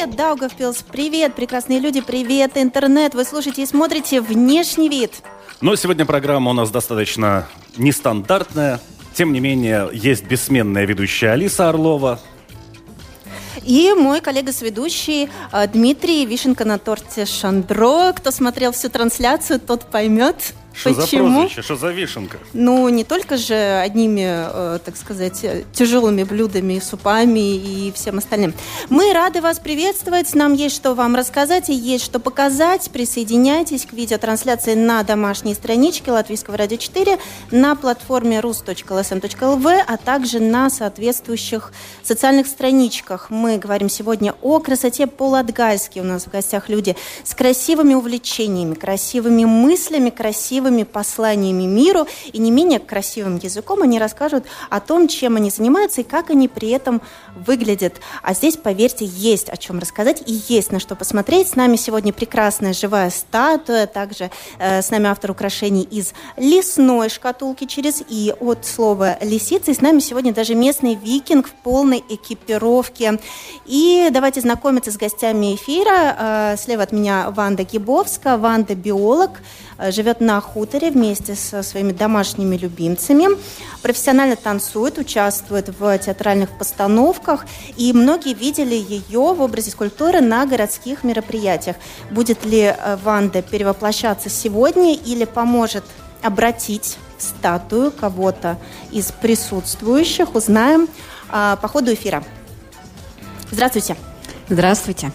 Привет, Даугавпилс! Привет, прекрасные люди! Привет, интернет! Вы слушаете и смотрите «Внешний вид». Но сегодня программа у нас достаточно нестандартная. Тем не менее, есть бессменная ведущая Алиса Орлова. И мой коллега-сведущий э, Дмитрий Вишенка на торте Шандро. Кто смотрел всю трансляцию, тот поймет, Что за прозвище, что за вишенка? Ну, не только же одними, э, так сказать, тяжелыми блюдами, супами и всем остальным. Мы рады вас приветствовать. Нам есть что вам рассказать и есть что показать. Присоединяйтесь к видеотрансляции на домашней страничке Латвийского радио 4, на платформе rus.lsm.lv, а также на соответствующих социальных страничках. Мы говорим сегодня о красоте по-латгальски. У нас в гостях люди с красивыми увлечениями, красивыми мыслями, красивыми посланиями миру и не менее красивым языком они расскажут о том, чем они занимаются и как они при этом выглядят. А здесь, поверьте, есть о чем рассказать и есть на что посмотреть. С нами сегодня прекрасная живая статуя, также э, с нами автор украшений из лесной шкатулки через «и» от слова «лисица». И с нами сегодня даже местный викинг в полной экипировке. И давайте знакомиться с гостями эфира. Э, Слева от меня Ванда Гибовска. Ванда – биолог, живет на хуторе вместе со своими домашними любимцами. Профессионально танцует, участвует в театральных постановках. И многие видели ее в образе скульптуры на городских мероприятиях. Будет ли э, Ванда перевоплощаться сегодня или поможет обратить статую кого-то из присутствующих, узнаем а, по ходу эфира. Здравствуйте. Здравствуйте.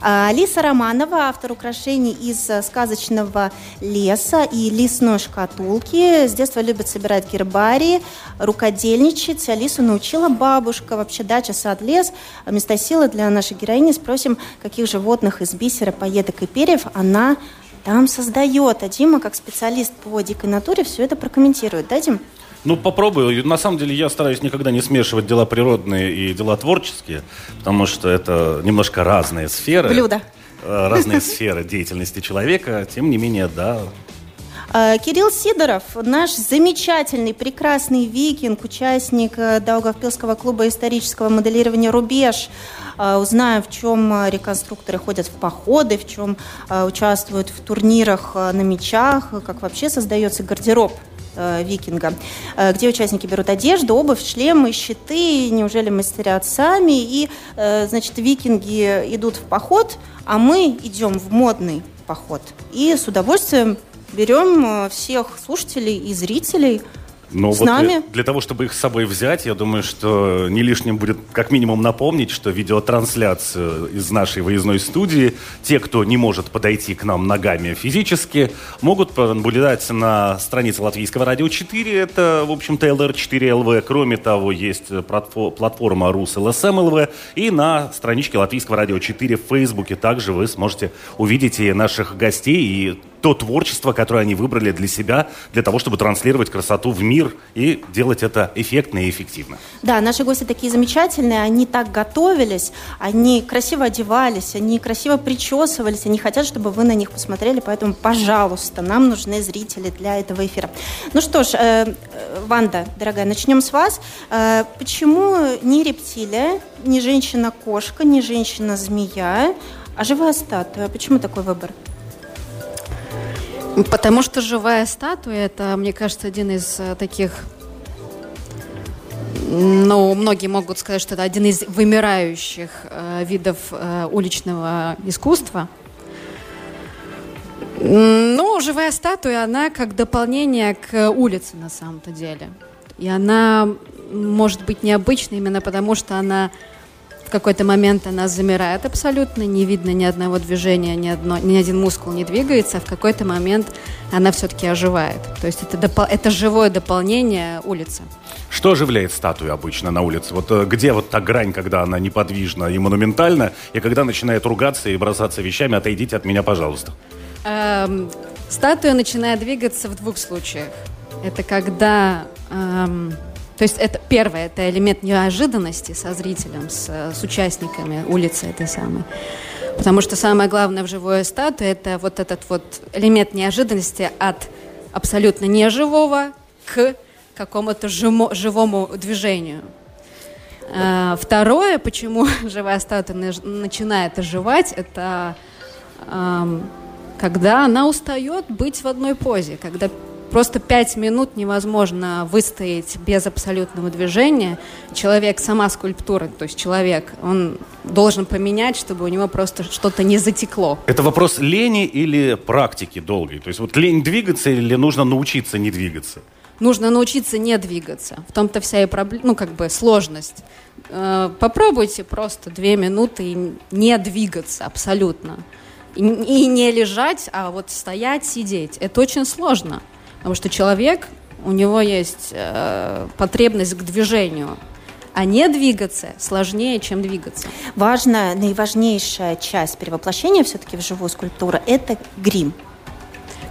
А, Алиса Романова, автор украшений из э, сказочного леса и лесной шкатулки. С детства любит собирать гербарии, рукодельничать. Алису научила бабушка. Вообще дача, сад, лес. Места силы для нашей героини. Спросим, каких животных из бисера, поеток и перьев она там создает. А Дима, как специалист по дикой натуре, все это прокомментирует. Да, Дим? Ну, попробую. На самом деле, я стараюсь никогда не смешивать дела природные и дела творческие, потому что это немножко разные сферы. Блюдо. Э, Разные сферы деятельности человека. Тем не менее, да, Э, Кирилл Сидоров, наш замечательный, прекрасный викинг, участник э, Даугавпилского клуба исторического моделирования «Рубеж». Э, Узнаем, в чем э, реконструкторы ходят в походы, в чем участвуют в турнирах на мечах, как вообще создается гардероб э, викинга, э, где участники берут одежду, обувь, шлемы, щиты, неужели мастерят сами, и, э, значит, викинги идут в поход, а мы идем в модный поход. И с удовольствием берем всех слушателей и зрителей Но с вот нами. э, для того, чтобы их с собой взять, я думаю, что не лишним будет как минимум напомнить, что видеотрансляцию из нашей выездной студии, те, кто не может подойти к нам ногами физически, могут наблюдать на странице Латвийского радио 4, это, в общем-то, LR4LV. Кроме того, есть платфо- платформа RusLSM.LV и на страничке Латвийского радио 4 в Фейсбуке также вы сможете увидеть и наших гостей, и то творчество, которое они выбрали для себя, для того, чтобы транслировать красоту в мир и делать это эффектно и эффективно. Да, наши гости такие замечательные, они так готовились, они красиво одевались, они красиво причесывались, они хотят, чтобы вы на них посмотрели, поэтому, пожалуйста, нам нужны зрители для этого эфира. Ну что ж, э, э, Ванда, дорогая, начнем с вас. Э, почему не рептилия, не женщина-кошка, не женщина-змея, а живая статуя? Почему такой выбор? Потому что живая статуя, это, мне кажется, один из э, таких... Ну, многие могут сказать, что это один из вымирающих э, видов э, уличного искусства. Ну, живая статуя, она как дополнение к улице на самом-то деле. И она может быть необычной именно потому, что она В какой-то момент она замирает абсолютно, не видно ни одного движения, ни, одно, ни один мускул не двигается, а в какой-то момент она все-таки оживает. То есть это, допол- это живое дополнение улицы. Что оживляет статую обычно на улице? Вот э, где вот та грань, когда она неподвижна и монументальна, и когда начинает ругаться и бросаться вещами, отойдите от меня, пожалуйста. Эм, статуя начинает двигаться в двух случаях. Это когда... эм, то есть это первое, это элемент неожиданности со зрителем, с, с участниками улицы этой самой. Потому что самое главное в живой статуе это вот этот вот элемент неожиданности от абсолютно неживого к какому-то живому движению. Э, Второе, почему живая статуя начинает оживать, это эм, когда она устает быть в одной позе, когда просто пять минут невозможно выстоять без абсолютного движения. Человек, сама скульптура, то есть человек, он должен поменять, чтобы у него просто что-то не затекло. Это вопрос лени или практики долгой? То есть вот лень двигаться или нужно научиться не двигаться? Нужно научиться не двигаться. В том-то вся и проблема, ну, как бы сложность. Э, Попробуйте просто две минуты не двигаться абсолютно. И не лежать, а вот стоять, сидеть. Это очень сложно. Потому что человек, у него есть э, потребность к движению. А не двигаться сложнее, чем двигаться. Важная, наиважнейшая часть перевоплощения все-таки в живую скульптуру – это грим.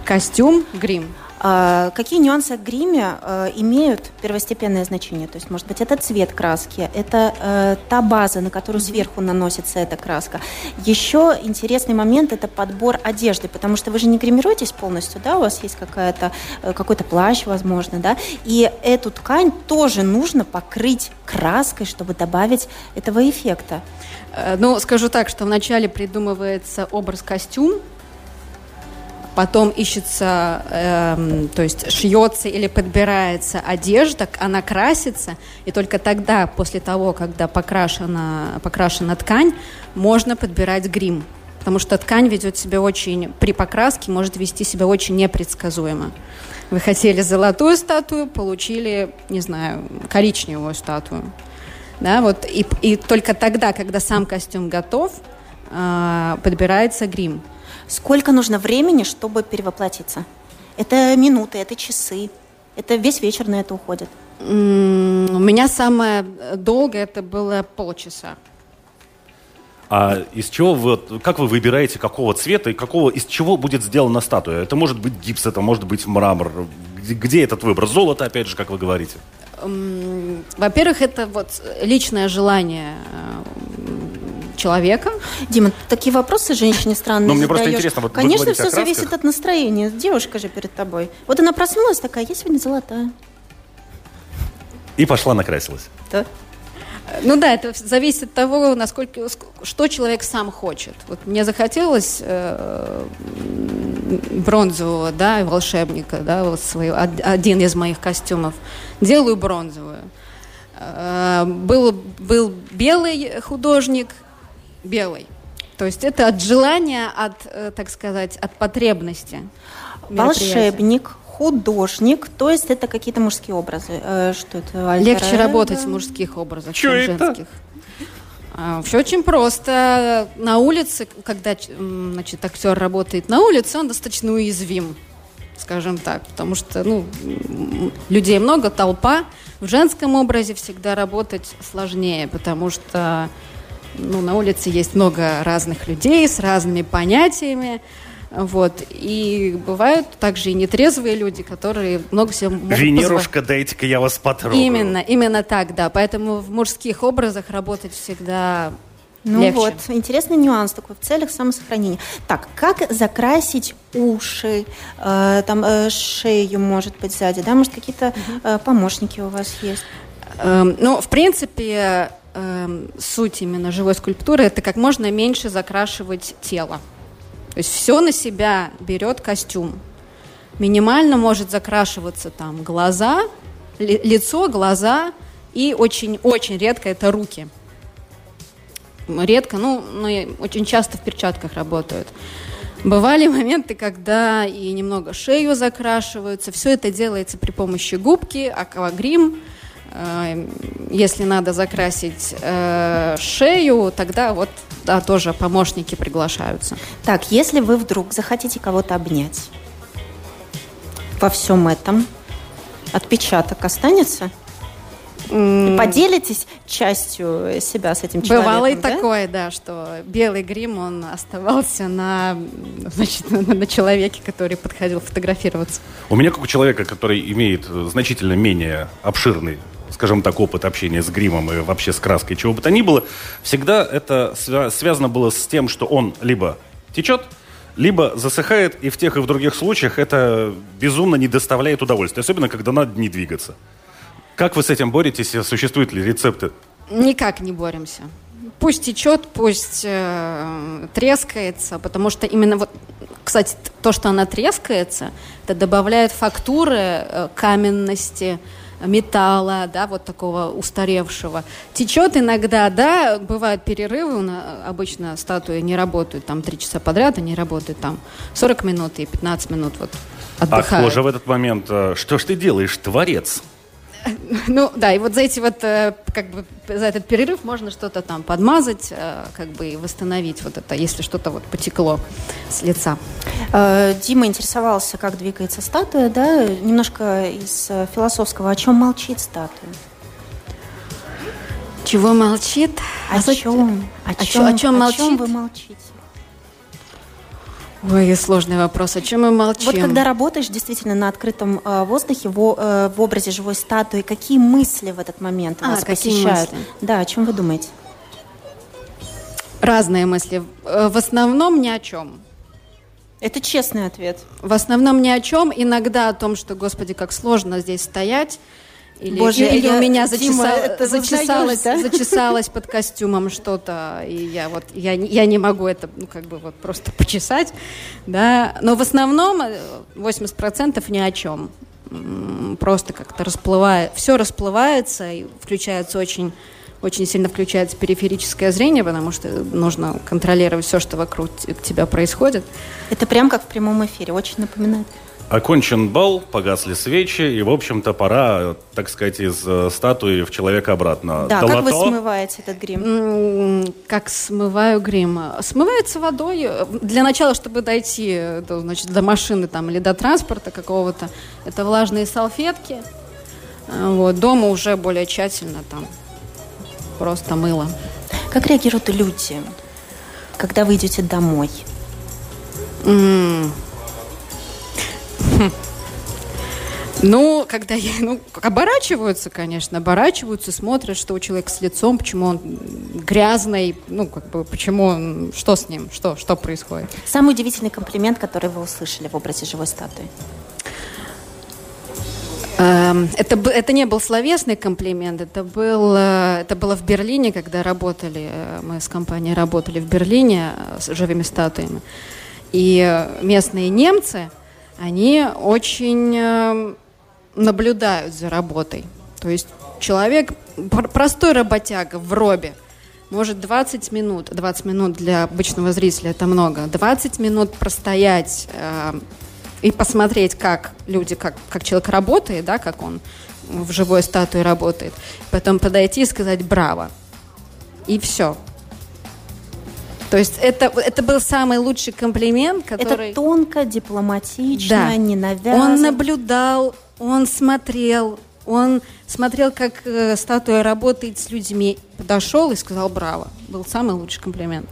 Костюм, грим. А, Какие нюансы в гриме э, имеют первостепенное значение? То есть, может быть, это цвет краски, это э, та база, на которую сверху наносится эта краска. Еще интересный момент – это подбор одежды, потому что вы же не гримируетесь полностью, да, у вас есть какая-то, э, какой-то плащ, возможно, да, и эту ткань тоже нужно покрыть краской, чтобы добавить этого эффекта. Ну, скажу так, что вначале придумывается образ-костюм, потом ищется, эм, то есть шьется или подбирается одежда, она красится, и только тогда, после того, когда покрашена, покрашена ткань, можно подбирать грим. Потому что ткань ведет себя очень, при покраске может вести себя очень непредсказуемо. Вы хотели золотую статую, получили, не знаю, коричневую статую. Да, вот, и, и только тогда, когда сам костюм готов, э, подбирается грим. Сколько нужно времени, чтобы перевоплотиться? Это минуты, это часы, это весь вечер на это уходит. У меня самое долгое это было полчаса. А из чего вы, вот, как вы выбираете, какого цвета и какого, из чего будет сделана статуя? Это может быть гипс, это может быть мрамор. Где, где этот выбор? Золото, опять же, как вы говорите. Во-первых, это вот личное желание э, человека. Дима, такие вопросы женщине странные Ну, мне просто интересно, вот Конечно, все зависит от настроения. Девушка же перед тобой. Вот она проснулась такая, я сегодня золотая. И пошла накрасилась. Да? Ну да, это зависит от того, насколько, ск- что человек сам хочет. Вот мне захотелось э, бронзового, да, волшебника, да, вот свой, од- один из моих костюмов. Делаю бронзовую. Э, был, был белый художник, белый. То есть это от желания, от, э, так сказать, от потребности. Волшебник, художник, то есть это какие-то мужские образы. Э, Что это? альтер Легче работать в мужских образах, Чё чем это? женских. все очень просто. На улице, когда значит, актер работает на улице, он достаточно уязвим, скажем так, потому что ну, людей много, толпа. В женском образе всегда работать сложнее, потому что ну, на улице есть много разных людей с разными понятиями. Вот. И бывают также и нетрезвые люди, которые много себе могут позволить. Венерушка, дайте-ка я вас потрогаю. Именно, именно так, да. Поэтому в мужских образах работать всегда Ну легче. вот, интересный нюанс такой в целях самосохранения. Так, как закрасить уши, э, там э, шею, может быть, сзади, да? Может, какие-то э, помощники у вас есть? Эм, ну, в принципе, эм, суть именно живой скульптуры это как можно меньше закрашивать тело. То есть все на себя берет костюм. Минимально может закрашиваться там глаза, ли- лицо, глаза и очень-очень редко это руки. Редко, ну, и очень часто в перчатках работают. Бывали моменты, когда и немного шею закрашиваются. Все это делается при помощи губки, аквагрим. Э, если надо закрасить э, шею, тогда вот да, тоже помощники приглашаются. Так, если вы вдруг захотите кого-то обнять, во всем этом отпечаток останется? Поделитесь частью себя с этим человеком? Бывало и да? такое, да, что белый грим, он оставался на, значит, на, на человеке, который подходил фотографироваться. У меня, как у человека, который имеет значительно менее обширный скажем так, опыт общения с гримом и вообще с краской, чего бы то ни было, всегда это свя- связано было с тем, что он либо течет, либо засыхает, и в тех и в других случаях это безумно не доставляет удовольствия, особенно когда надо не двигаться. Как вы с этим боретесь? Существуют ли рецепты? Никак не боремся. Пусть течет, пусть э, трескается, потому что именно вот, кстати, то, что она трескается, это добавляет фактуры, э, каменности, металла, да, вот такого устаревшего. Течет иногда, да, бывают перерывы, обычно статуи не работают там три часа подряд, они работают там 40 минут и 15 минут вот отдыхают. А кожа в этот момент, э, что ж ты делаешь, творец? Ну да, и вот за эти вот, э, как бы, за этот перерыв можно что-то там подмазать, э, как бы и восстановить вот это, если что-то вот потекло с лица. Э, Дима интересовался, как двигается статуя, да, немножко из философского. О чем молчит статуя? Чего молчит? О, а чем? О, о чем? О чем молчит? О чем вы молчите? Ой, сложный вопрос. О чем мы молчим? Вот когда работаешь действительно на открытом э, воздухе, в, э, в образе живой статуи, какие мысли в этот момент а, вас посещают? Мысли? Да, о чем вы думаете? Разные мысли. Э, в основном ни о чем. Это честный ответ. В основном ни о чем. Иногда о том, что, господи, как сложно здесь стоять. Или, Боже, или я, у меня зачеса... Дима, зачесалось, да? зачесалось под костюмом что-то, и я вот я, я не могу это ну, как бы вот просто почесать, да. Но в основном 80% э, ни о чем. Просто как-то расплывает, все расплывается, и включается очень очень сильно включается периферическое зрение, потому что нужно контролировать все, что вокруг тебя происходит. Это прям как в прямом эфире, очень напоминает. Окончен бал, погасли свечи, и, в общем-то, пора, так сказать, из э, статуи в человека обратно. Да, Долото. как вы смываете этот грим? Как смываю грим? Смывается водой. Для начала, чтобы дойти до, значит, до машины там, или до транспорта какого-то, это влажные салфетки. Вот. Дома уже более тщательно там просто мыло. Как реагируют люди, когда вы идете домой? Mm. Ну, когда я, ну, оборачиваются, конечно, оборачиваются, смотрят, что у человека с лицом, почему он грязный, ну, как бы, почему он, что с ним, что, что происходит. Самый удивительный комплимент, который вы услышали в образе живой статуи? Эм, это, это не был словесный комплимент, это, был, э, это было в Берлине, когда работали, э, мы с компанией работали в Берлине э, с живыми статуями. И местные немцы, они очень эм, наблюдают за работой. То есть человек, простой работяга в робе, может 20 минут, 20 минут для обычного зрителя это много, 20 минут простоять э, и посмотреть, как люди, как, как человек работает, да, как он в живой статуе работает, потом подойти и сказать «браво». И все. То есть это, это был самый лучший комплимент, который... Это тонко, дипломатично, да. не навязано. Он наблюдал, он смотрел, он смотрел, как э, статуя работает с людьми, подошел и сказал «браво». Был самый лучший комплимент.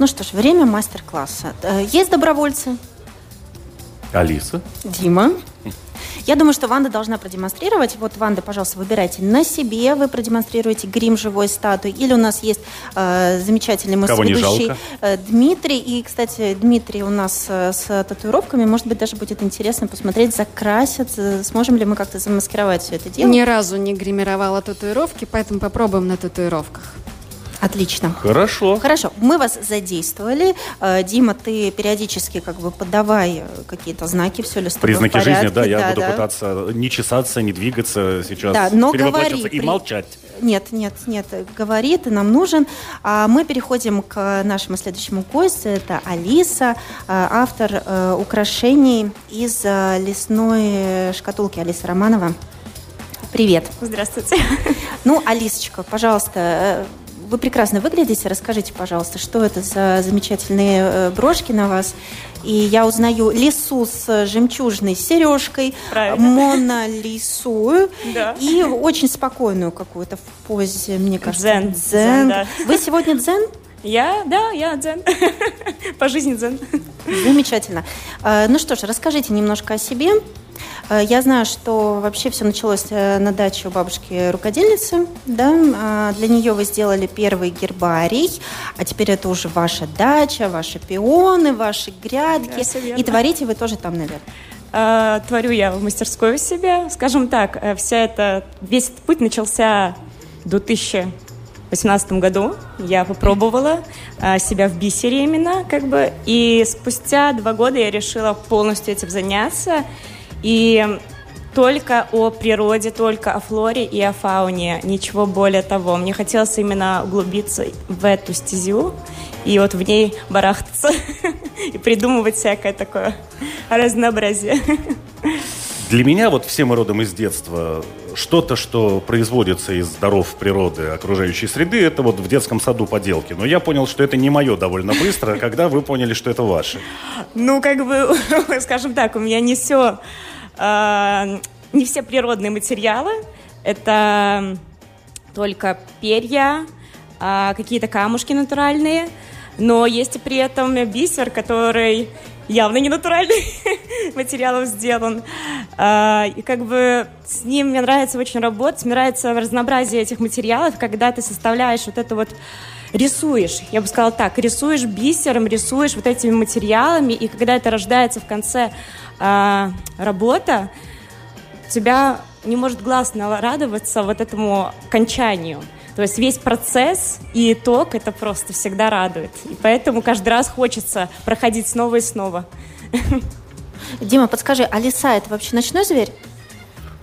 Ну что ж, время мастер-класса. Э, есть добровольцы? Алиса. Дима. Я думаю, что Ванда должна продемонстрировать. Вот, Ванда, пожалуйста, выбирайте на себе. Вы продемонстрируете грим живой статуи. Или у нас есть э, замечательный мой ведущий э, Дмитрий. И, кстати, Дмитрий у нас э, с татуировками. Может быть, даже будет интересно посмотреть, закрасят. Сможем ли мы как-то замаскировать все это дело? Ни разу не гримировала татуировки, поэтому попробуем на татуировках. Отлично. Хорошо. Хорошо. Мы вас задействовали. Э, Дима, ты периодически как бы подавай какие-то знаки, все ли с тобой Признаки в порядке. жизни, да, я да, буду да. пытаться не чесаться, не двигаться сейчас, да, но говори, и при... молчать. Нет, нет, нет, говори, ты нам нужен. А мы переходим к нашему следующему гостю. Это Алиса, э, автор э, украшений из лесной шкатулки. Алиса Романова. Привет. Здравствуйте. Ну, Алисочка, пожалуйста, э, вы прекрасно выглядите. Расскажите, пожалуйста, что это за замечательные э, брошки на вас? И я узнаю лису с жемчужной сережкой, Правильно. Мона Лису Да. и очень спокойную какую-то в позе, мне кажется. Дзен. Дзен. Дзен, да. Вы сегодня дзен? Я, да, я дзен. По жизни дзен. Замечательно. Э, Ну что ж, расскажите немножко о себе. Э, Я знаю, что вообще все началось э, на даче у бабушки рукодельницы. Да? А Для нее вы сделали первый гербарий, а теперь это уже ваша дача, ваши пионы, ваши грядки. Да. И творите вы тоже там, наверное. А, Творю я в мастерской у себя. Скажем так, э, вся эта, весь этот путь начался в 2018 году. Я попробовала себя в бисере именно, как бы. И спустя два года я решила полностью этим заняться. И только о природе, только о флоре и о фауне, ничего более того. Мне хотелось именно углубиться в эту стезю и вот в ней барахтаться и придумывать всякое такое разнообразие. Для меня вот все мы родом из детства. Что-то, что производится из даров природы, окружающей среды, это вот в детском саду поделки. Но я понял, что это не мое довольно быстро, когда вы поняли, что это ваше. Ну, как бы, скажем так, у меня не все, не все природные материалы. Это только перья, а, какие-то камушки натуральные. Но есть и при этом бисер, который явно не натуральный материалов сделан. А, И как бы с ним мне нравится очень работать, мне нравится разнообразие этих материалов, когда ты составляешь вот это вот рисуешь, я бы сказала так, рисуешь бисером, рисуешь вот этими материалами, и когда это рождается в конце а, работа, тебя не может глаз радоваться вот этому окончанию. То есть весь процесс и итог это просто всегда радует. И поэтому каждый раз хочется проходить снова и снова. Дима, подскажи, а лиса это вообще ночной зверь?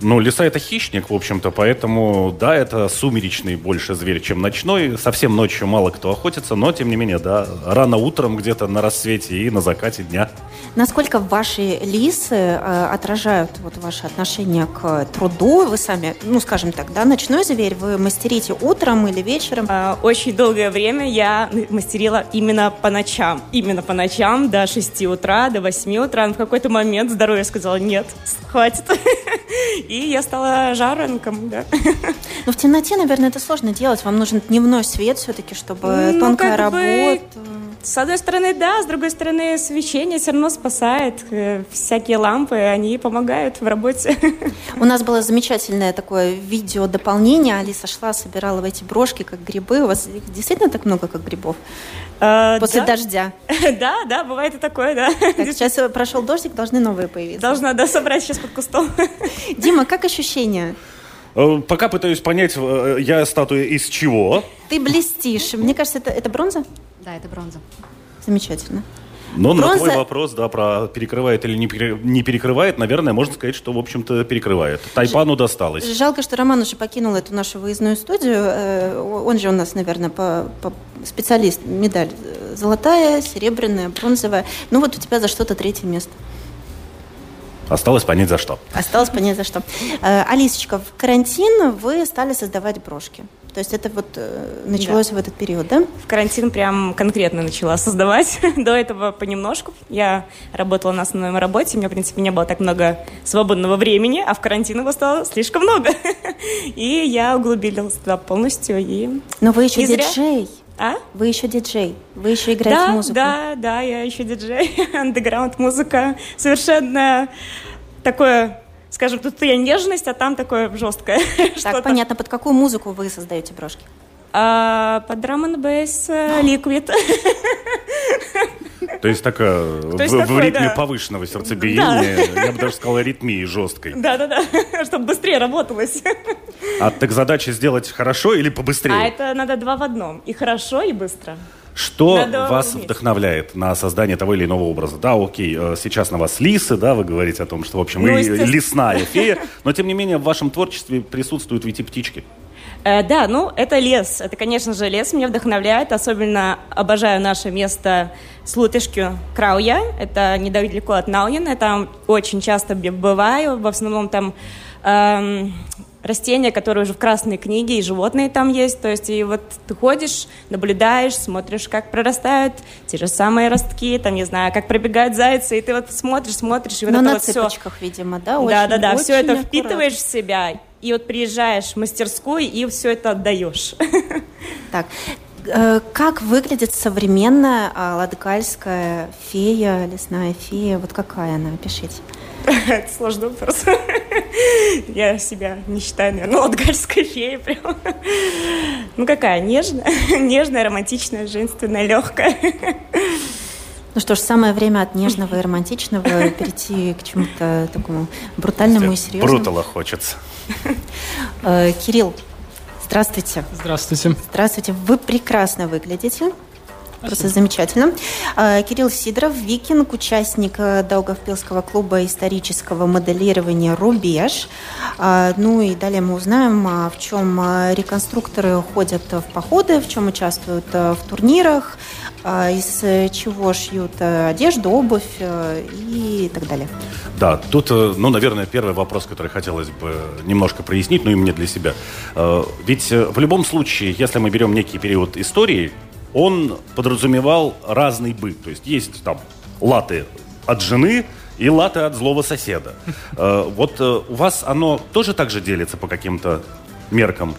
Ну, лиса это хищник, в общем-то, поэтому, да, это сумеречный больше зверь, чем ночной. Совсем ночью мало кто охотится, но, тем не менее, да, рано утром где-то на рассвете и на закате дня. Насколько ваши лисы э, отражают вот ваше отношение к труду? Вы сами, ну, скажем так, да, ночной зверь, вы мастерите утром или вечером? А, Очень долгое время я мастерила именно по ночам. Именно по ночам до 6 утра, до 8 утра. Но в какой-то момент здоровье сказала, нет, хватит. И я стала жаренком, да. Ну, в темноте, наверное, это сложно делать. Вам нужен дневной свет все-таки, чтобы Ну, тонкая как бы, работа. С одной стороны, да, с другой стороны, свечение все равно спасает. Э, Всякие лампы, они помогают в работе. У нас было замечательное такое видео дополнение. Алиса шла, собирала в эти брошки, как грибы. У вас их действительно так много, как грибов? А, После да. дождя. Да, да, бывает и такое, да. Так, сейчас прошел дождик, должны новые появиться. Должна, да, собрать сейчас под кустом. Дима, как ощущения? Э, Пока пытаюсь понять, э, я статуя из чего. Ты блестишь. Мне кажется, это, это бронза? Да, это бронза. Замечательно. Но на Бронза- твой вопрос, да, про перекрывает или не пере- не перекрывает, наверное, можно сказать, что, в общем-то, перекрывает. Тайпану досталось. Жалко, что Роман уже покинул эту нашу выездную студию. Э, Он же у нас, наверное, по, по- специалист. Медаль золотая, серебряная, бронзовая. Ну вот у тебя за что-то третье место. Осталось понять, за что. Осталось понять за что. Э, Алисочка, в карантин вы стали создавать брошки. То есть это вот э, началось в этот период, да? В карантин прям конкретно начала создавать. До этого понемножку. Я работала на основной работе, у меня, в принципе, не было так много свободного времени, а в карантин его стало слишком много. И я углубилась туда полностью. И... Но вы еще Не зря. А? Вы еще диджей. Вы еще играете да, музыку. да, да, я еще диджей, андеграунд музыка, совершенно такое, скажем, тут я нежность, а там такое жесткое. Так, понятно, под какую музыку вы создаете брошки? А, под драм н бейс ликвид. То есть такая в, есть в ритме да. повышенного сердцебиения, я бы даже сказал, аритмии жесткой. Да-да-да, чтобы быстрее работалось. А так задача сделать хорошо или побыстрее? А это надо два в одном. И хорошо, и быстро. Что Надо вас уметь. вдохновляет на создание того или иного образа? Да, окей, э, сейчас на вас лисы, да, вы говорите о том, что, в общем, Ну, вы лесная фея, но, тем не менее, в вашем творчестве присутствуют ведь и птички. Э, да, ну, это лес. Это, конечно же, лес меня вдохновляет. Особенно обожаю наше место Слутышкю Крауя. Это недалеко от Науина. Я там очень часто бываю. В основном там эм, растения, которые уже в красной книге, и животные там есть. То есть и вот ты ходишь, наблюдаешь, смотришь, как прорастают те же самые ростки, там, не знаю, как пробегают зайцы, и ты вот смотришь, смотришь, и вот Но это на вот все... видимо, да? да, да, да, все это аккуратно. впитываешь в себя, и вот приезжаешь в мастерскую и все это отдаешь. Так, э, как выглядит современная а, ладыкальская фея, лесная фея? Вот какая она? Опишите. Это сложный вопрос. Я себя не считаю, наверное, латгальской феей прям. Ну какая, нежная, нежная, романтичная, женственная, легкая. Ну что ж, самое время от нежного и романтичного перейти к чему-то такому брутальному и серьезному. Брутала хочется. Э, Кирилл, здравствуйте. Здравствуйте. Здравствуйте. Вы прекрасно выглядите. Просто замечательно. Э, Кирилл Сидоров, викинг, участник э, Даугавпилского клуба исторического моделирования «Рубеж». Ну и далее мы узнаем, а, в чем реконструкторы ходят в походы, в чем участвуют в турнирах, из чего шьют одежду, обувь и так далее. Да, тут, э, ну, наверное, первый вопрос, который хотелось бы немножко прояснить, ну и мне для себя. Э, Ведь э, в любом случае, если мы берем некий период истории, он подразумевал разный быт. То есть есть там латы от жены и латы от злого соседа. Вот у вас оно тоже так же делится по каким-то меркам?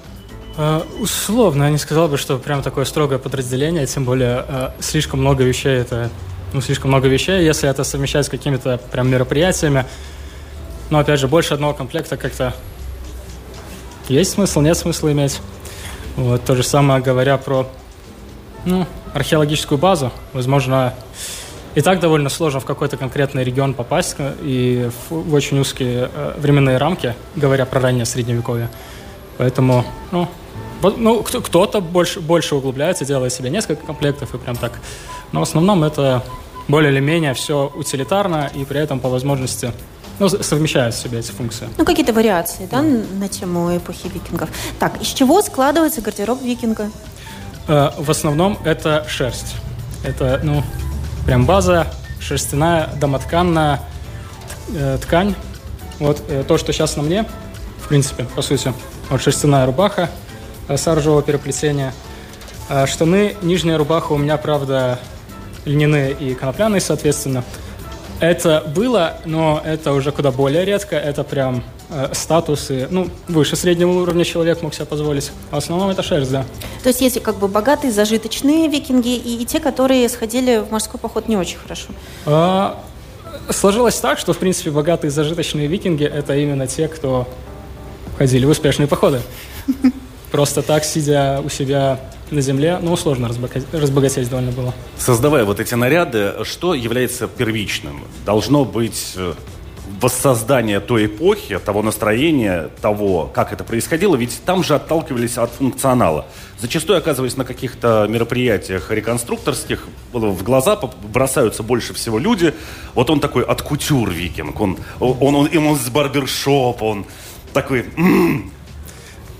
Условно, я не сказал бы, что прям такое строгое подразделение, тем более слишком много вещей это, ну, слишком много вещей, если это совмещать с какими-то прям мероприятиями. Но, опять же, больше одного комплекта как-то есть смысл, нет смысла иметь. Вот, то же самое говоря про ну, археологическую базу. Возможно, и так довольно сложно в какой-то конкретный регион попасть э, и в, в очень узкие э, временные рамки, говоря про раннее средневековье. Поэтому, ну, ну кто- кто-то больше, больше углубляется, делает себе несколько комплектов и прям так. Но в основном это более или менее все утилитарно и при этом по возможности ну, с- совмещает в себе эти функции. Ну, какие-то вариации, да, на тему эпохи викингов. Так, из чего складывается гардероб викинга? Э, В основном это шерсть. Это, ну, прям база, шерстяная, домотканная э, ткань. Вот э, то, что сейчас на мне, в принципе, по сути. Вот шерстяная рубаха э, саржевого переплетения. А штаны, нижняя рубаха у меня, правда, льняные и конопляные, соответственно. Это было, но это уже куда более редко. Это прям э, статусы, ну, выше среднего уровня человек мог себе позволить. А в основном это шерсть, да. То есть есть как бы богатые, зажиточные викинги и, и те, которые сходили в морской поход не очень хорошо. А, Сложилось так, что, в принципе, богатые зажиточные викинги – это именно те, кто ходили в успешные походы. Просто так, сидя у себя на земле, ну, сложно разбогатеть, разбогатеть довольно было. Создавая вот эти наряды, что является первичным? Должно быть э, воссоздание той эпохи, того настроения, того, как это происходило, ведь там же отталкивались от функционала. Зачастую, оказываясь на каких-то мероприятиях реконструкторских, в глаза бросаются больше всего люди. Вот он такой от кутюр викинг, он, он, он, он с барбершопа, он такой... «М,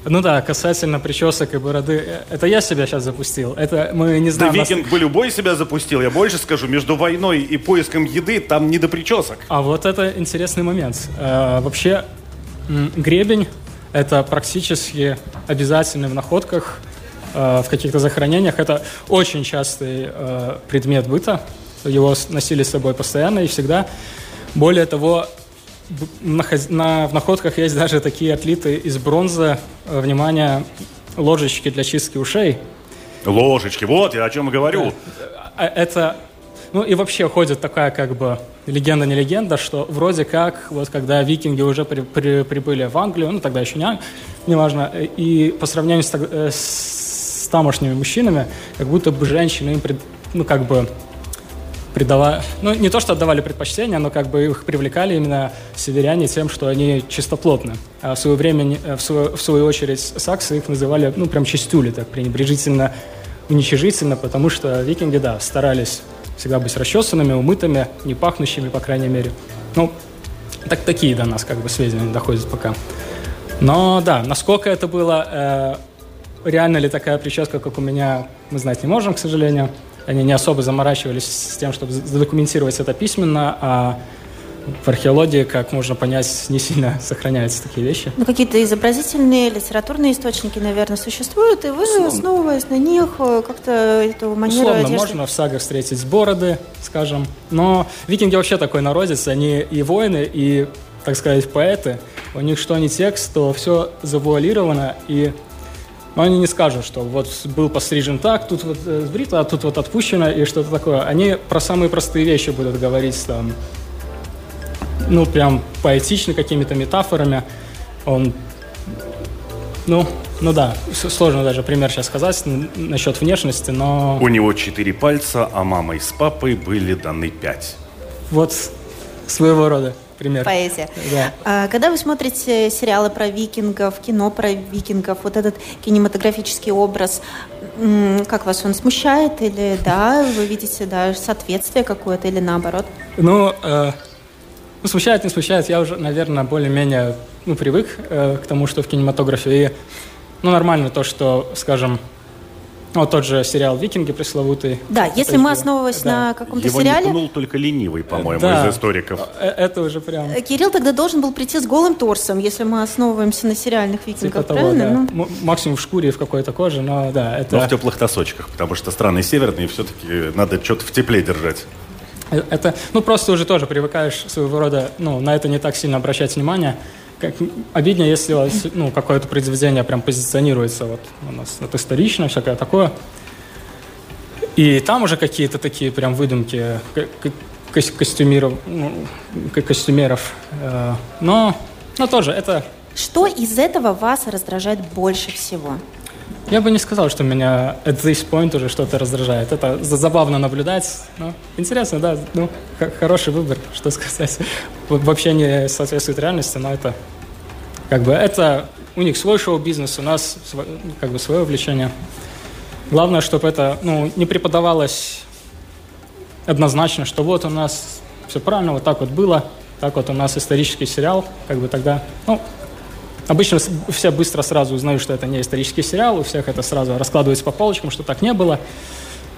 Ну да, касательно причесок и бороды, это я себя сейчас запустил. Это мы не Да знаем. нас- викинг бы любой себя запустил. Я больше скажу, между войной и поиском еды там не до причесок. А вот это интересный момент. Э, вообще, гребень – это практически обязательный в находках, э, в каких-то захоронениях. Это очень частый э, предмет быта. Его носили с собой постоянно и всегда. Более того, на, в находках есть даже такие отлиты из бронзы, э, внимание, ложечки для чистки ушей. Ложечки, вот я о чем и говорю. А Это, ну и вообще ходит такая как бы легенда не легенда, что вроде как вот когда викинги уже при- при- прибыли в Англию, ну тогда еще не, неважно, э, и по сравнению с, э, с тамошними мужчинами, как будто бы женщины им, пред- ну как бы придава, ну не то, что отдавали предпочтение, но как бы их привлекали именно северяне тем, что они чистоплотны. А в свое время, в свою, в свою очередь, саксы их называли, ну прям чистюли, так пренебрежительно, уничижительно, потому что викинги, да, старались всегда быть расчесанными, умытыми, не пахнущими, по крайней мере. Ну, так такие до нас как бы сведения доходят пока. Но да, насколько это было, э, реально ли такая прическа, как у меня, мы знать не можем, к сожалению. Они не особо заморачивались с тем, чтобы задокументировать это письменно, а в археологии, как можно понять, не сильно сохраняются такие вещи. Ну, какие-то изобразительные литературные источники, наверное, существуют, и вы, Условно. основываясь на них, э, как-то эту манеру Условно, одежды... можно в сагах встретить бороды, скажем, но викинги вообще такой народец, они и воины, и, так сказать, поэты. У них что ни текст, то все завуалировано, и но они не скажут, что вот был пострижен так, тут вот э, сбрито, а тут вот отпущено и что-то такое. Они про самые простые вещи будут говорить там, ну, прям поэтично, какими-то метафорами. Он, ну, ну да, сложно даже пример сейчас сказать насчет внешности, но... У него четыре пальца, а мама с папой были даны пять. Вот своего рода пример. Поэзия. Да. А, когда вы смотрите сериалы про викингов, кино про викингов, вот этот кинематографический образ, как вас он смущает или да, вы видите да, соответствие какое-то или наоборот? Ну, э, ну, смущает, не смущает. Я уже, наверное, более-менее ну, привык э, к тому, что в кинематографе. И, ну, нормально то, что, скажем, вот тот же сериал «Викинги» пресловутый. Да, если мы основываясь да. на каком-то Его сериале... Его не только ленивый, по-моему, да. из историков. Э, это уже прям... Э, Кирилл тогда должен был прийти с голым торсом, если мы основываемся на сериальных викингах, типа правильно? Того, да. ну... Максимум в шкуре, в какой-то коже, но да, это... Но в теплых носочках, потому что страны северные, все-таки надо что-то в тепле держать. Э, это, ну, просто уже тоже привыкаешь своего рода, ну, на это не так сильно обращать внимание как, обиднее, если ну, какое-то произведение прям позиционируется, вот у нас это исторично, всякое такое. И там уже какие-то такие прям выдумки костюмеров, ну, костюмеров. Э, но, но тоже это... Что из этого вас раздражает больше всего? Я бы не сказал, что меня at this point уже что-то раздражает. Это забавно наблюдать. Ну, интересно, да. Ну, хороший выбор, что сказать. Вообще не соответствует реальности, но это как бы это у них свой шоу-бизнес, у нас как бы свое увлечение. Главное, чтобы это ну, не преподавалось однозначно, что вот у нас все правильно, вот так вот было, так вот у нас исторический сериал, как бы тогда, ну, обычно все быстро сразу узнают, что это не исторический сериал, у всех это сразу раскладывается по полочкам, что так не было.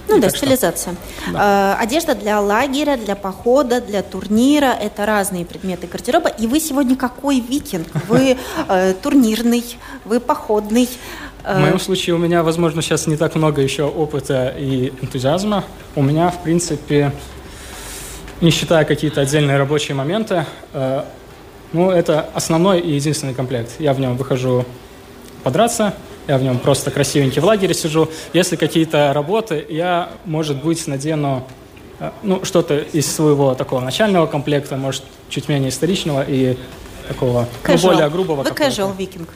Ну да, стилизация. Что, да. Э, одежда для лагеря, для похода, для турнира – это разные предметы гардероба. И вы сегодня какой викинг? Вы э, турнирный, вы походный. В моем случае у меня, возможно, сейчас не так много еще опыта и энтузиазма. У меня, в принципе, не считая какие-то отдельные рабочие моменты, э, ну, это основной и единственный комплект. Я в нем выхожу подраться, я в нем просто красивенький в лагере сижу. Если какие-то работы, я, может быть, надену э, ну, что-то из своего такого начального комплекта, может, чуть менее историчного и такого ну, более грубого. Вы casual викинг.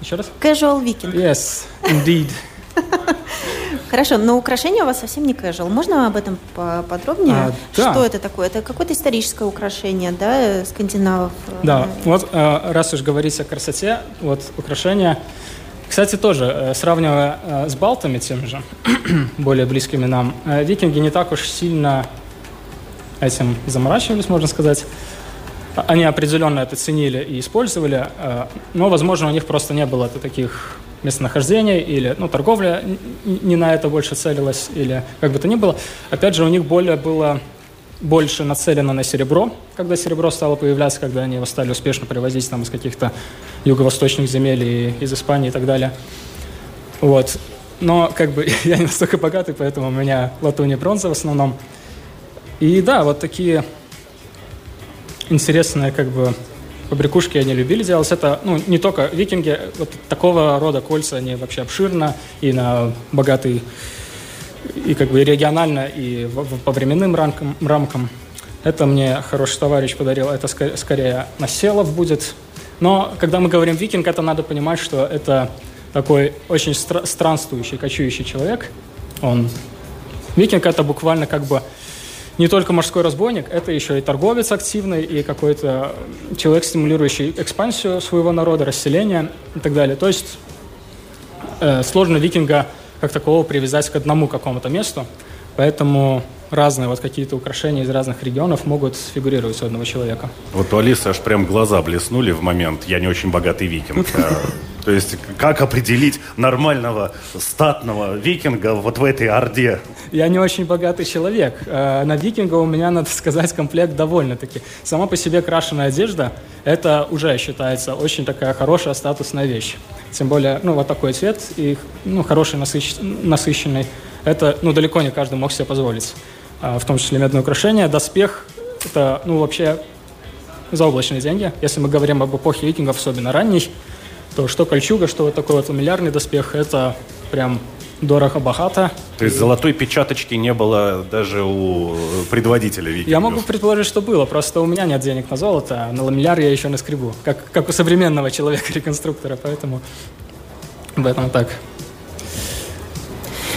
Еще раз? Casual викинг. Yes, indeed. Хорошо, но украшение у вас совсем не casual. Можно об этом подробнее? А, да. Что это такое? Это какое-то историческое украшение, да, скандинавов? Да, вот э, раз уж говорить о красоте, вот украшения. Кстати, тоже, э, сравнивая э, с балтами тем же, более близкими нам, викинги не так уж сильно этим заморачивались, можно сказать. Они определенно это ценили и использовали, э, но, возможно, у них просто не было таких местонахождений или ну, торговля не на это больше целилась, или как бы то ни было. Опять же, у них более было больше нацелено на серебро, когда серебро стало появляться, когда они его стали успешно привозить там, из каких-то юго-восточных земель и из Испании и так далее. Вот. Но как бы я не настолько богатый, поэтому у меня латунь и бронза в основном. И да, вот такие интересные как бы побрякушки они любили делать. Это ну, не только викинги, вот такого рода кольца, они вообще обширно и на богатый, и как бы регионально, и по временным рамкам, рамкам. Это мне хороший товарищ подарил, это скорее, скорее Населов будет. Но когда мы говорим викинг, это надо понимать, что это такой очень стра- странствующий, кочующий человек. Он викинг это буквально как бы не только морской разбойник, это еще и торговец активный, и какой-то человек, стимулирующий экспансию своего народа, расселение и так далее. То есть э, сложно викинга как такового привязать к одному какому-то месту, поэтому разные вот какие-то украшения из разных регионов могут фигурировать у одного человека. Вот у Алисы аж прям глаза блеснули в момент «я не очень богатый викинг». А То есть как определить нормального статного викинга вот в этой орде? Я не очень богатый человек. Э, на викинга у меня, надо сказать, комплект довольно-таки. Сама по себе крашеная одежда – это уже считается очень такая хорошая статусная вещь. Тем более, ну, вот такой цвет и, ну, хороший, насыщ... насыщенный. Это, ну, далеко не каждый мог себе позволить. А, в том числе медное украшение. Доспех – это, ну, вообще заоблачные деньги. Если мы говорим об эпохе викингов, особенно ранней, то что кольчуга, что вот такой вот ламеллярный доспех, это прям дорого-богато. То есть золотой печаточки не было даже у предводителя викингов? Я могу предположить, что было, просто у меня нет денег на золото, а на ламелляр я еще на скребу, как, как у современного человека-реконструктора, поэтому в этом так.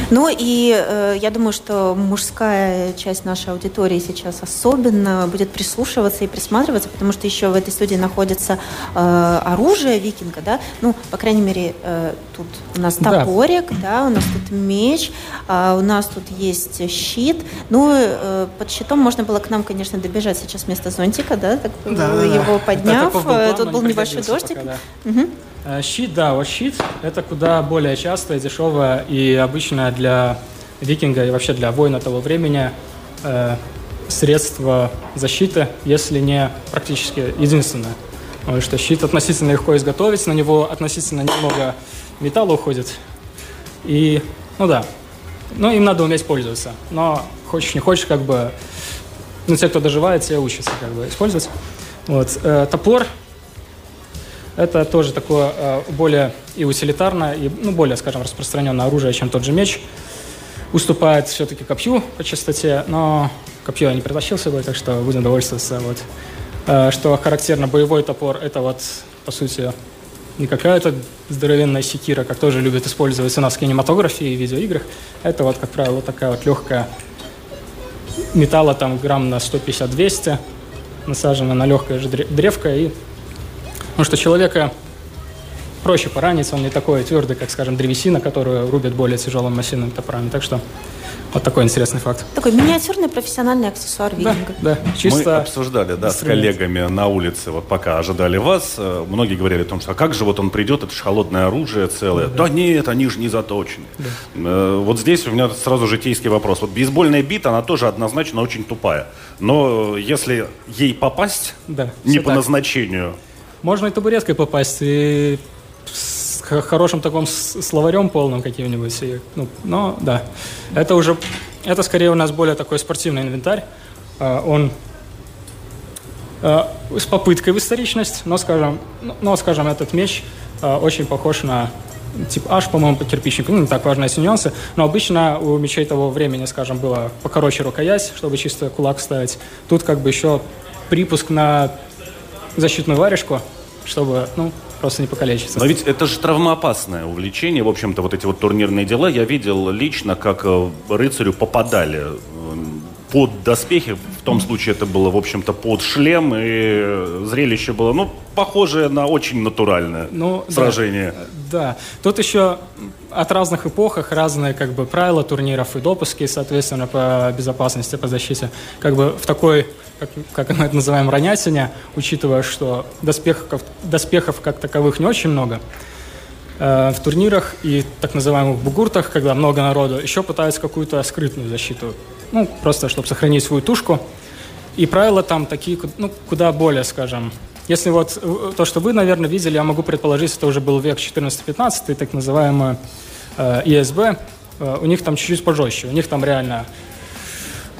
Ну и э, я думаю, что мужская часть нашей аудитории сейчас особенно будет прислушиваться и присматриваться, потому что еще в этой студии находится э, оружие викинга, да, ну, по крайней мере, э, тут у нас топорик, да, да у нас тут меч, э, у нас тут есть щит, ну, э, под щитом можно было к нам, конечно, добежать сейчас вместо зонтика, да, так, да, его подняв, э, тут был небольшой дождик. Пока, да. угу. Э, щит, да, вот щит – это куда более частое, дешевое и обычное для викинга и вообще для воина того времени э, средство защиты, если не практически единственное. Потому что щит относительно легко изготовить, на него относительно немного металла уходит. И, ну да, ну им надо уметь пользоваться. Но хочешь не хочешь, как бы, ну те, кто доживает, те учатся как бы использовать. Вот. Э, топор это тоже такое э, более и утилитарное, и ну, более, скажем, распространенное оружие, чем тот же меч. Уступает все-таки копью по частоте, но копье я не притащил с собой, так что будем довольствоваться. Вот. Э, что характерно, боевой топор – это вот, по сути, не какая-то здоровенная секира, как тоже любят использовать у нас в кинематографе и видеоиграх. Это вот, как правило, такая вот легкая металла, там грамм на 150-200, насажена на легкое же древко и Потому что человека проще поранить, он не такой твердый, как, скажем, древесина, которую рубят более тяжелым массивным топорами. Так что вот такой интересный факт. Такой миниатюрный профессиональный аксессуар викинга. Да, да. Чисто Мы обсуждали, да, с коллегами на улице, вот пока ожидали вас, э, многие говорили о том, что а как же вот он придет, это же холодное оружие целое. Да, да. да нет, они же не заточены. Да. Э, вот здесь у меня сразу житейский вопрос. Вот бейсбольная бита, она тоже однозначно очень тупая. Но если ей попасть, да, не по так. назначению, можно и табуреткой попасть, и с хорошим таким словарем полным каким-нибудь. И, ну, но да, это уже, это скорее у нас более такой спортивный инвентарь. А, он а, с попыткой в историчность, но, скажем, но, скажем, этот меч а, очень похож на тип H, по-моему, по кирпичнику. Ну, не так важно эти нюансы. Но обычно у мечей того времени, скажем, было покороче рукоять, чтобы чисто кулак ставить. Тут как бы еще припуск на защитную варежку, чтобы, ну, просто не покалечиться. Но ведь это же травмоопасное увлечение, в общем-то, вот эти вот турнирные дела. Я видел лично, как э, рыцарю попадали э, под доспехи. В том случае это было, в общем-то, под шлем, и зрелище было, ну, похожее на очень натуральное ну, сражение. Да, да. Тут еще от разных эпохах разные как бы правила турниров и допуски, соответственно, по безопасности, по защите. Как бы в такой, как, как мы это называем, ронятине, учитывая, что доспехов, доспехов как таковых не очень много, э, в турнирах и так называемых бугуртах, когда много народу, еще пытаются какую-то скрытную защиту. Ну, просто чтобы сохранить свою тушку. И правила там такие, ну, куда более, скажем, если вот э, то, что вы, наверное, видели, я могу предположить, это уже был век 14-15, так называемый э, ИСБ, э, у них там чуть-чуть пожестче. У них там реально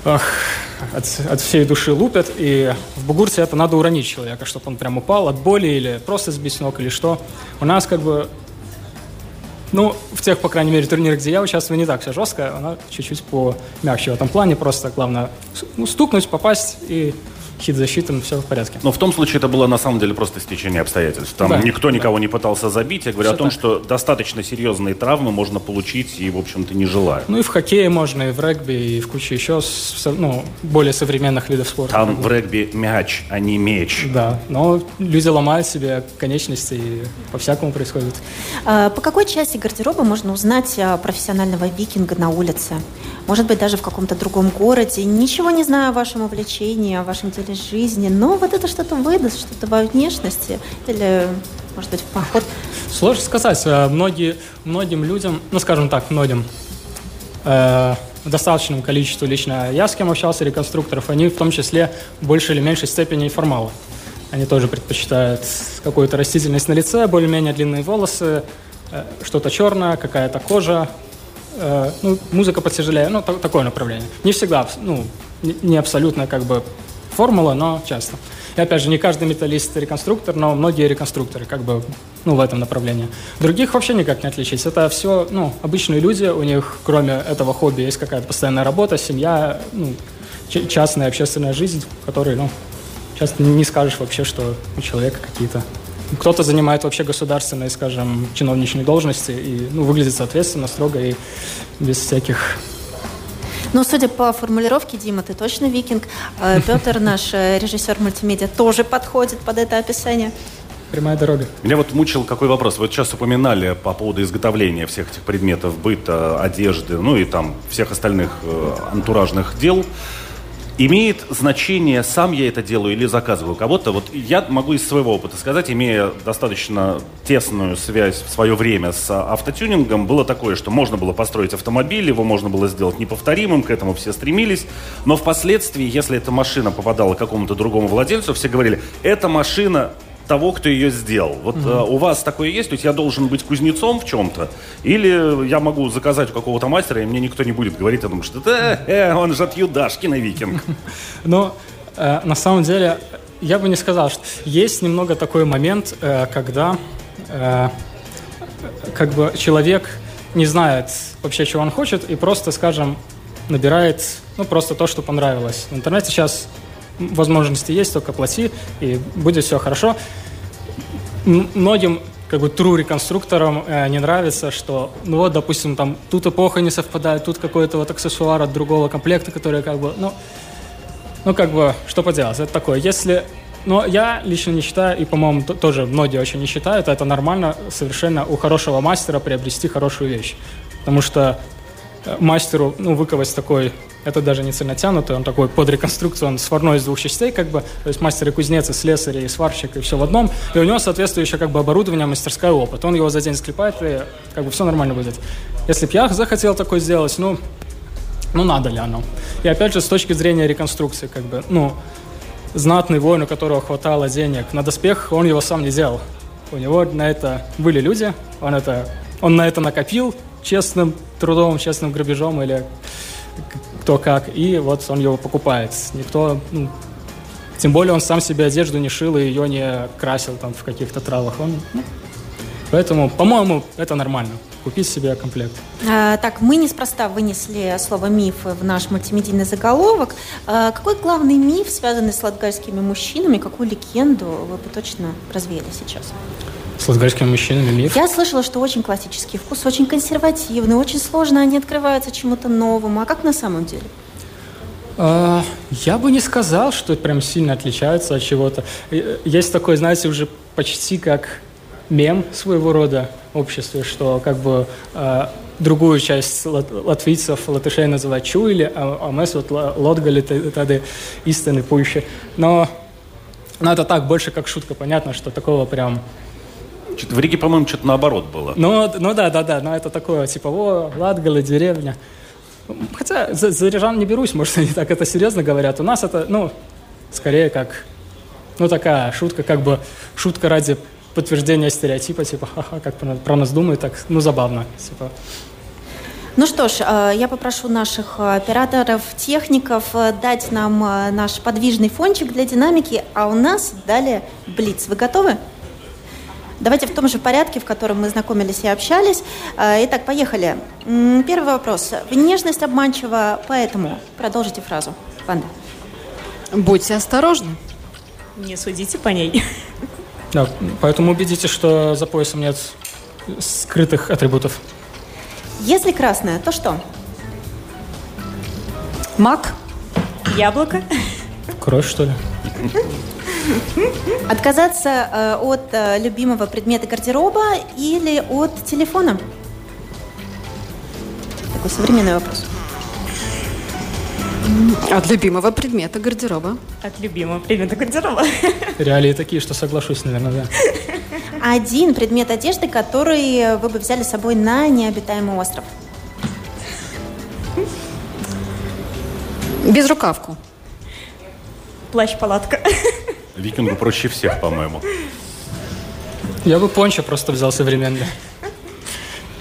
ах, от, от всей души лупят, и в бугурте это надо уронить человека, чтобы он прям упал от боли или просто сбить ног или что. У нас как бы ну, в тех, по крайней мере, турнирах, где я участвую, не так все жестко, она чуть-чуть помягче в этом плане, просто главное ну, стукнуть, попасть и хит защитом, все в порядке. Но в том случае это было на самом деле просто стечение обстоятельств. Там да, никто никого да. не пытался забить. Я говорю все о том, так. что достаточно серьезные травмы можно получить и, в общем-то, не желая. Ну и в хоккее можно, и в регби, и в куче еще ну, более современных видов спорта. Там в регби мяч, а не меч. Да, но люди ломают себе конечности, и по-всякому происходит. А, по какой части гардероба можно узнать а, профессионального викинга на улице? Может быть, даже в каком-то другом городе. Ничего не знаю о вашем увлечении, о вашем деле жизни, но вот это что-то выдаст, что-то во внешности или, может быть, в поход Сложно сказать. Э, многие, многим людям, ну, скажем так, многим, э, в достаточном количестве лично я с кем общался, реконструкторов, они в том числе в большей или меньшей степени формалы. Они тоже предпочитают какую-то растительность на лице, более-менее длинные волосы, э, что-то черное, какая-то кожа, э, ну, музыка потяжелее, ну, такое направление. Не всегда, ну, не абсолютно как бы формула, но часто. И опять же, не каждый металлист реконструктор, но многие реконструкторы как бы ну, в этом направлении. Других вообще никак не отличить. Это все ну, обычные люди, у них кроме этого хобби есть какая-то постоянная работа, семья, ну, частная общественная жизнь, в которой ну, часто не скажешь вообще, что у человека какие-то кто-то занимает вообще государственные, скажем, чиновничные должности и ну, выглядит соответственно, строго и без всяких ну, судя по формулировке, Дима, ты точно викинг. Э, Петр, наш э, режиссер мультимедиа, тоже подходит под это описание. Прямая дорога. Меня вот мучил какой вопрос. Вы сейчас упоминали по поводу изготовления всех этих предметов быта, одежды, ну и там всех остальных э, антуражных дел имеет значение, сам я это делаю или заказываю кого-то. Вот я могу из своего опыта сказать, имея достаточно тесную связь в свое время с автотюнингом, было такое, что можно было построить автомобиль, его можно было сделать неповторимым, к этому все стремились. Но впоследствии, если эта машина попадала какому-то другому владельцу, все говорили, эта машина того, кто ее сделал. Вот угу. uh у вас такое есть? То есть я должен быть кузнецом в чем-то? Или я могу заказать у какого-то мастера, и мне никто не будет говорить о том, что э, э, он же от Юдашкина викинг. Но э, на самом деле я бы не сказал, что есть немного такой момент, э, когда э, как бы человек не знает вообще, чего он хочет, и просто, скажем, набирает ну, просто то, что понравилось. В интернете сейчас возможности есть, только плати, и будет все хорошо. Многим как бы true реконструкторам э, не нравится, что, ну вот, допустим, там тут эпоха не совпадает, тут какой-то вот аксессуар от другого комплекта, который как бы, ну, ну как бы, что поделать, это такое. Если, но я лично не считаю, и, по-моему, тоже многие очень не считают, это нормально совершенно у хорошего мастера приобрести хорошую вещь. Потому что мастеру, ну, выковать такой это даже не цельнотянутый, он такой под реконструкцию, он сварной из двух частей, как бы, то есть мастер и кузнец, и слесарь, и сварщик, и все в одном, и у него соответствующее как бы оборудование, мастерская опыт. Он его за день склепает, и как бы все нормально будет. Если бы я захотел такое сделать, ну, ну надо ли оно? И опять же, с точки зрения реконструкции, как бы, ну, знатный воин, у которого хватало денег на доспех, он его сам не делал. У него на это были люди, он, это, он на это накопил честным трудом, честным грабежом или кто как, и вот он его покупает. Никто, ну, тем более он сам себе одежду не шил и ее не красил там в каких-то травах. Он, ну, поэтому, по-моему, это нормально. Купить себе комплект. А, так, мы неспроста вынесли слово «миф» в наш мультимедийный заголовок. А, какой главный миф, связанный с латгальскими мужчинами, какую легенду вы бы точно развеяли сейчас? С латгальскими мужчинами миф? Я слышала, что очень классический вкус, очень консервативный, очень сложно они открываются чему-то новому. А как на самом деле? А, я бы не сказал, что это прям сильно отличается от чего-то. Есть такой, знаете, уже почти как мем своего рода обществе, что как бы э, другую часть латвийцев, латышей называют чуили, а, а мы вот лотгали тогда истины пуще. Но, но это так, больше как шутка, понятно, что такого прям в Риге, по-моему, что-то наоборот было. Ну, ну да, да, да, но это такое, типа, о, Латгала, деревня. Хотя за, за рижан не берусь, может, они так это серьезно говорят. У нас это, ну, скорее как, ну, такая шутка, как бы, шутка ради подтверждения стереотипа, типа, ха-ха, как про, про нас думают, так, ну, забавно, типа. Ну что ж, э, я попрошу наших операторов, техников э, дать нам э, наш подвижный фончик для динамики, а у нас далее Блиц. Вы готовы? Давайте в том же порядке, в котором мы знакомились и общались. А, итак, поехали. Первый вопрос. Внешность обманчива, поэтому продолжите фразу. Ванда. Будьте осторожны. Не судите по ней. Да, поэтому убедитесь, что за поясом нет скрытых атрибутов. Если красное, то что? Мак. Яблоко. Кровь, что ли? Отказаться э, от э, любимого предмета гардероба или от телефона? Такой современный вопрос. От любимого предмета гардероба. От любимого предмета гардероба. Реалии такие, что соглашусь, наверное, да. один предмет одежды, который вы бы взяли с собой на необитаемый остров. Безрукавку. Плащ-палатка. Викингу проще всех, по-моему. Я бы пончо просто взял современный.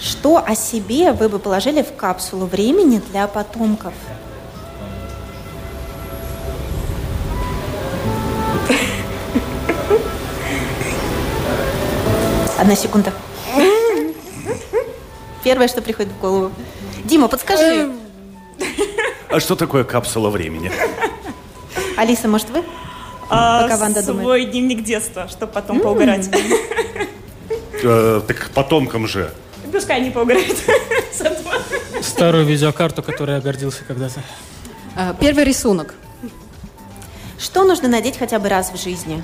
Что о себе вы бы положили в капсулу времени для потомков? Одна секунда. Первое, что приходит в голову. Дима, подскажи. А что такое капсула времени? Алиса, может вы? А, свой думает. дневник детства, чтобы потом поугарать. Э, так потомкам же. Пускай они поугарают. Старую видеокарту, которой я гордился когда-то. А, Первый рисунок. Что нужно надеть хотя бы раз в жизни?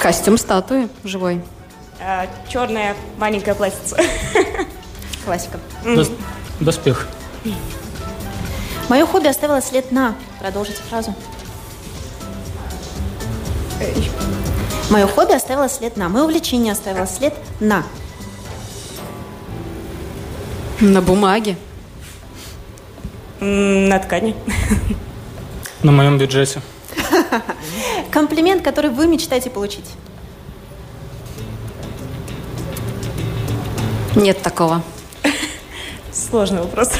Костюм статуи живой. А, Черное маленькое платьице. Классика. Дос- Доспех. Мое хобби оставило след на. Продолжите фразу. Мое хобби оставило след на. Мое увлечение оставило след на. На бумаге. На ткани. На моем бюджете. Комплимент, который вы мечтаете получить. Нет такого. Сложный вопрос.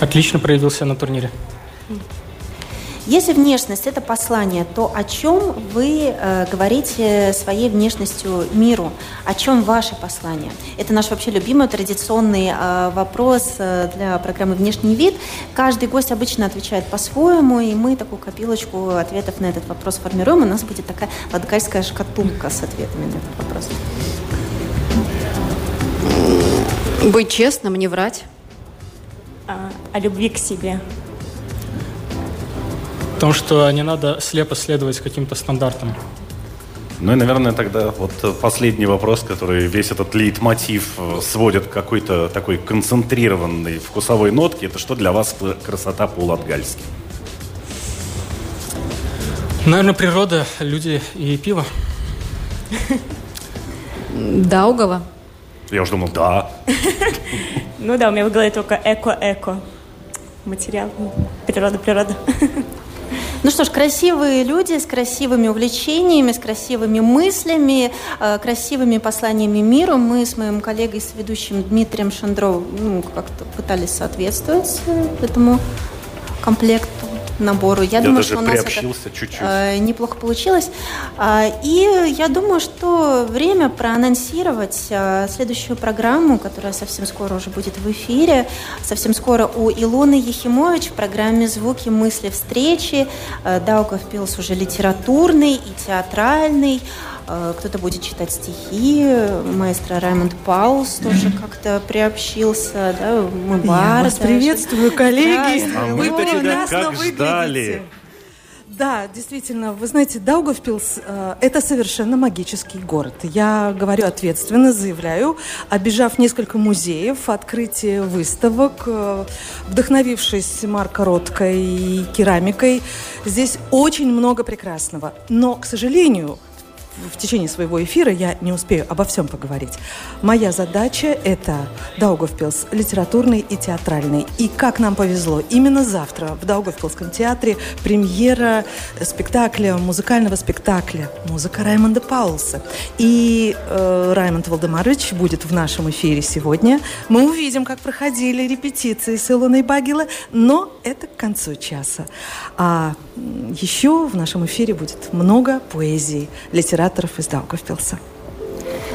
Отлично проявился на турнире. Если внешность это послание, то о чем вы э, говорите своей внешностью миру? О чем ваше послание? Это наш вообще любимый традиционный э, вопрос э, для программы «Внешний вид». Каждый гость обычно отвечает по-своему, и мы такую копилочку ответов на этот вопрос формируем. У нас будет такая латгальская шкатулка с ответами на этот вопрос. Быть честным, не врать. О любви к себе. Потому что не надо слепо следовать каким-то стандартам. Ну и, наверное, тогда вот последний вопрос, который весь этот лейтмотив э, сводит к какой-то такой концентрированной вкусовой нотке. Это что для вас красота по-латгальски? Наверное, природа, люди и пиво. Даугава. Я уже думал, да. Ну да, у меня в голове только эко-эко. Материал. Природа-природа. Ну что ж, красивые люди с красивыми увлечениями, с красивыми мыслями, э, красивыми посланиями миру. Мы с моим коллегой, с ведущим Дмитрием Шандровым ну, как-то пытались соответствовать э, этому комплекту, набору. Я, Я думаю, даже что у нас это приобщился чуть-чуть. э, неплохо получилось. А, И я думаю, что время проанонсировать э, следующую программу, которая совсем скоро уже будет в эфире. Совсем скоро у Илоны Ехимович в программе «Звуки, мысли, встречи». Э, Даугавпилс уже литературный и театральный. Э, Кто-то будет читать стихи. Маэстро Раймонд Паулс тоже как-то приобщился. Да? Мы Я барды. вас приветствую, коллеги. А Вы прекрасно как выглядите. ждали. Да, действительно, вы знаете, Даугавпилс э, – это совершенно магический город. Я говорю ответственно, заявляю, обижав несколько музеев, открытие выставок, э, вдохновившись Марко Роткой и керамикой, здесь очень много прекрасного. Но, к сожалению, в течение своего эфира я не успею обо всем поговорить. Моя задача – это Даугавпилс литературный и театральный. И как нам повезло, именно завтра в Даугавпилском театре премьера спектакля, музыкального спектакля «Музыка Раймонда Паулса». И э, Раймонд Валдемарович будет в нашем эфире сегодня. Мы увидим, как проходили репетиции с Илоной Багила, но это к концу часа. А еще в нашем эфире будет много поэзии литераторов из Даугавпилса.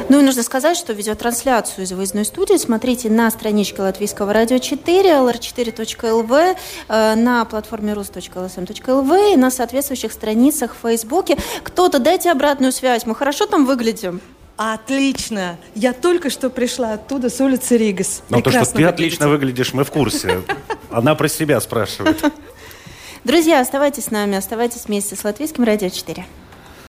Ну и нужно сказать, что видеотрансляцию из выездной студии смотрите на страничке Латвийского радио 4, lr4.lv, э, на платформе rus.lsm.lv и на соответствующих страницах в Фейсбуке. Кто-то дайте обратную связь, мы хорошо там выглядим? Отлично! Я только что пришла оттуда, с улицы Ригас. Но Ну, то, что ты выглядите. отлично выглядишь, мы в курсе. Она про себя спрашивает. Друзья, оставайтесь с нами, оставайтесь вместе с Латвийским радио 4.